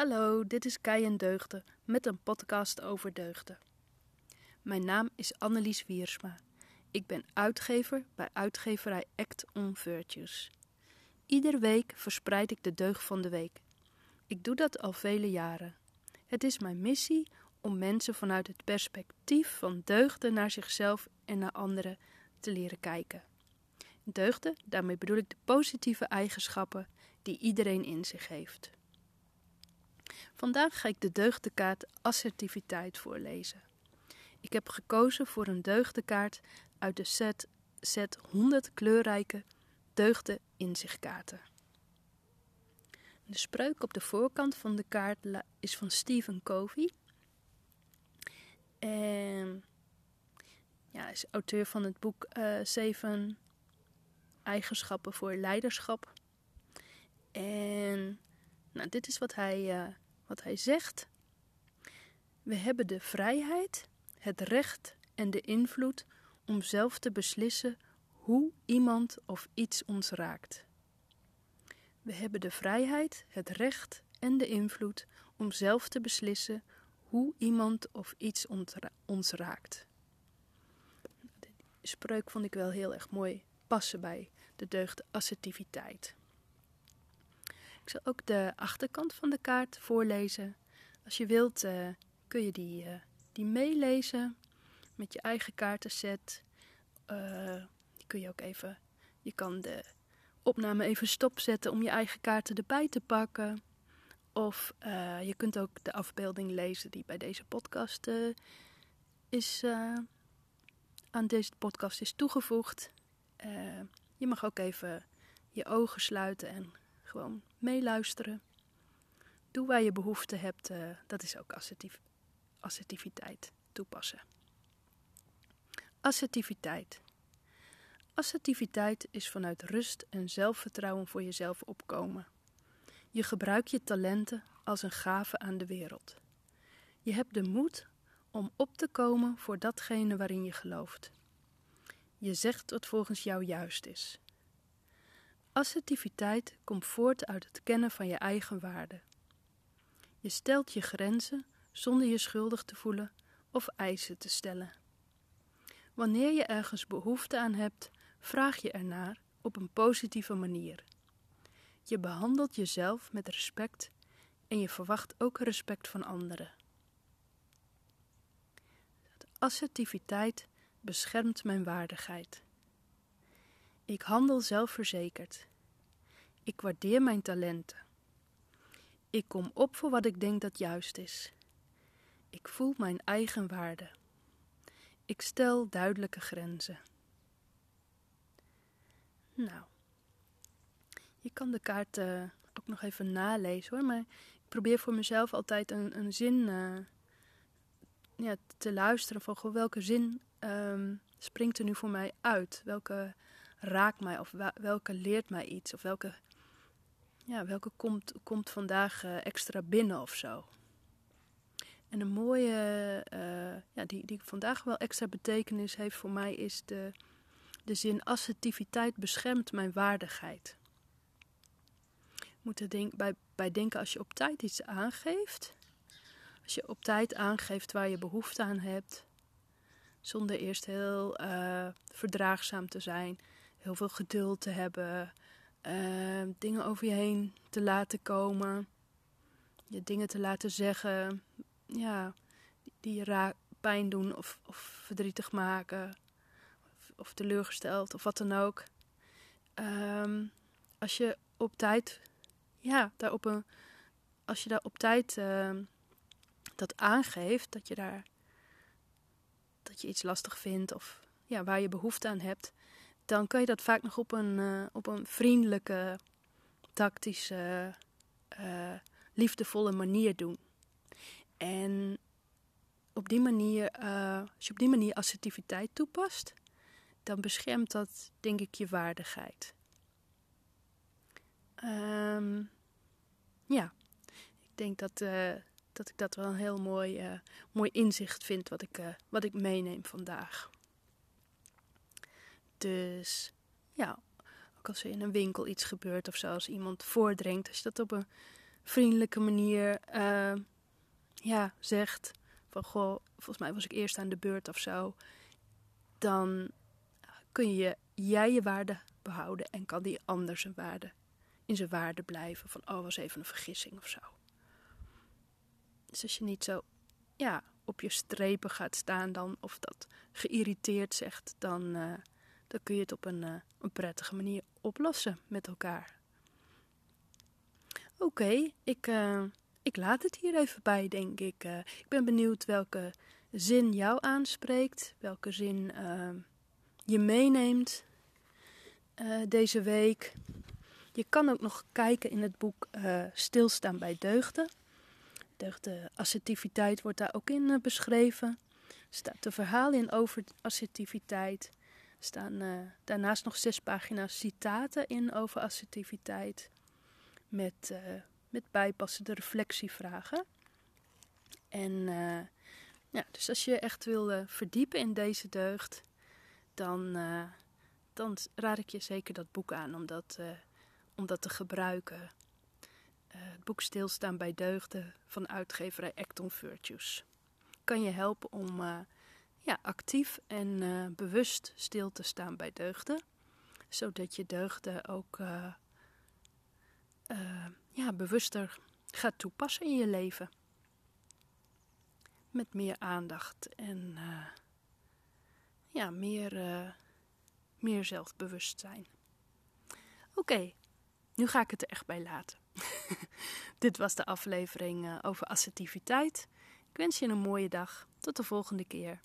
Hallo, dit is Kei en Deugden met een podcast over deugden. Mijn naam is Annelies Wiersma. Ik ben uitgever bij uitgeverij Act on Virtues. Iedere week verspreid ik de deugd van de week. Ik doe dat al vele jaren. Het is mijn missie om mensen vanuit het perspectief van deugden naar zichzelf en naar anderen te leren kijken. Deugden, daarmee bedoel ik de positieve eigenschappen die iedereen in zich heeft. Vandaag ga ik de deugdenkaart assertiviteit voorlezen. Ik heb gekozen voor een deugdenkaart uit de set, set 100 kleurrijke deugden inzichtkaarten. De spreuk op de voorkant van de kaart is van Stephen Covey. En ja, is auteur van het boek uh, Eigenschappen voor Leiderschap. En nou, dit is wat hij, uh, wat hij zegt. We hebben de vrijheid, het recht en de invloed om zelf te beslissen hoe iemand of iets ons raakt. We hebben de vrijheid, het recht en de invloed om zelf te beslissen hoe iemand of iets ons raakt. De spreuk vond ik wel heel erg mooi passen bij de deugd assertiviteit. Ik zal ook de achterkant van de kaart voorlezen. Als je wilt uh, kun je die, uh, die meelezen met je eigen kaartenset. Uh, die kun je ook even, je kan de opname even stopzetten om je eigen kaarten erbij te pakken. Of je kunt ook de afbeelding lezen die bij deze podcast is, aan deze podcast is toegevoegd. je mag ook even je ogen sluiten en gewoon meeluisteren. Doe waar je behoefte hebt. Uh, dat is ook assertief, assertiviteit toepassen. Assertiviteit. Assertiviteit is vanuit rust en zelfvertrouwen voor jezelf opkomen. Je gebruikt je talenten als een gave aan de wereld. Je hebt de moed om op te komen voor datgene waarin je gelooft. Je zegt wat volgens jou juist is. Assertiviteit komt voort uit het kennen van je eigen waarde. Je stelt je grenzen zonder je schuldig te voelen of eisen te stellen. Wanneer je ergens behoefte aan hebt, vraag je ernaar op een positieve manier. Je behandelt jezelf met respect en je verwacht ook respect van anderen. Assertiviteit beschermt mijn waardigheid. Ik handel zelfverzekerd. Ik waardeer mijn talenten. Ik kom op voor wat ik denk dat juist is. Ik voel mijn eigen waarde. Ik stel duidelijke grenzen. Nou, je kan de kaart uh, ook nog even nalezen hoor, maar ik probeer voor mezelf altijd een, een zin uh, ja, te luisteren van welke zin um, springt er nu voor mij uit? Welke raakt mij of welke leert mij iets of welke, ja, welke komt, komt vandaag uh, extra binnen of zo. En een mooie, uh, ja, die, die vandaag wel extra betekenis heeft voor mij, is de, de zin assertiviteit beschermt mijn waardigheid. Moet er denk, bij, bij denken als je op tijd iets aangeeft, als je op tijd aangeeft waar je behoefte aan hebt, zonder eerst heel uh, verdraagzaam te zijn, heel veel geduld te hebben, uh, dingen over je heen te laten komen, je dingen te laten zeggen, ja, die je raak, pijn doen of, of verdrietig maken, of, teleurgesteld of wat dan ook. Um, als je op tijd, ja, daar op een, als je daar op tijd uh, dat aangeeft, dat je daar, dat je iets lastig vindt of ja, waar je behoefte aan hebt, dan kan je dat vaak nog op een, uh, op een vriendelijke, tactische, uh, liefdevolle manier doen. En op die manier, uh, als je op die manier assertiviteit toepast, dan beschermt dat, denk ik, je waardigheid. Um, ja, ik denk dat, dat ik dat wel een heel mooi, mooi inzicht vind wat ik, wat ik meeneem vandaag. Dus ja, ook als er in een winkel iets gebeurt of zo, als iemand voordringt, als je dat op een vriendelijke manier uh, ja, zegt van goh, volgens mij was ik eerst aan de beurt of zo, dan kun je jij je waarde behouden en kan die ander zijn waarde in zijn waarde blijven van oh was even een vergissing of zo. Dus als je niet zo ja, op je strepen gaat staan dan of dat geïrriteerd zegt, dan, uh, dan kun je het op een, uh, een prettige manier oplossen met elkaar. Oké, ik, uh, ik laat het hier even bij, denk ik. ik ben benieuwd welke zin jou aanspreekt, welke zin je meeneemt deze week. Je kan ook nog kijken in het boek Stilstaan bij Deugden. De assertiviteit wordt daar ook in beschreven. Er staat een verhaal in over assertiviteit. Staan uh, daarnaast nog zes pagina's citaten in over assertiviteit. Met, uh, met bijpassende reflectievragen. En uh, ja, dus als je echt wil verdiepen in deze deugd, dan, dan raad ik je zeker dat boek aan om dat, om dat te gebruiken. het boek Stilstaan bij Deugden van uitgeverij Acton Virtues kan je helpen om ja, actief en uh, bewust stil te staan bij deugden. Zodat je deugden ook uh, ja, bewuster gaat toepassen in je leven. Met meer aandacht en ja, meer, meer zelfbewustzijn. Oké, nu ga ik het er echt bij laten. Dit was de aflevering over assertiviteit. Ik wens je een mooie dag. Tot de volgende keer.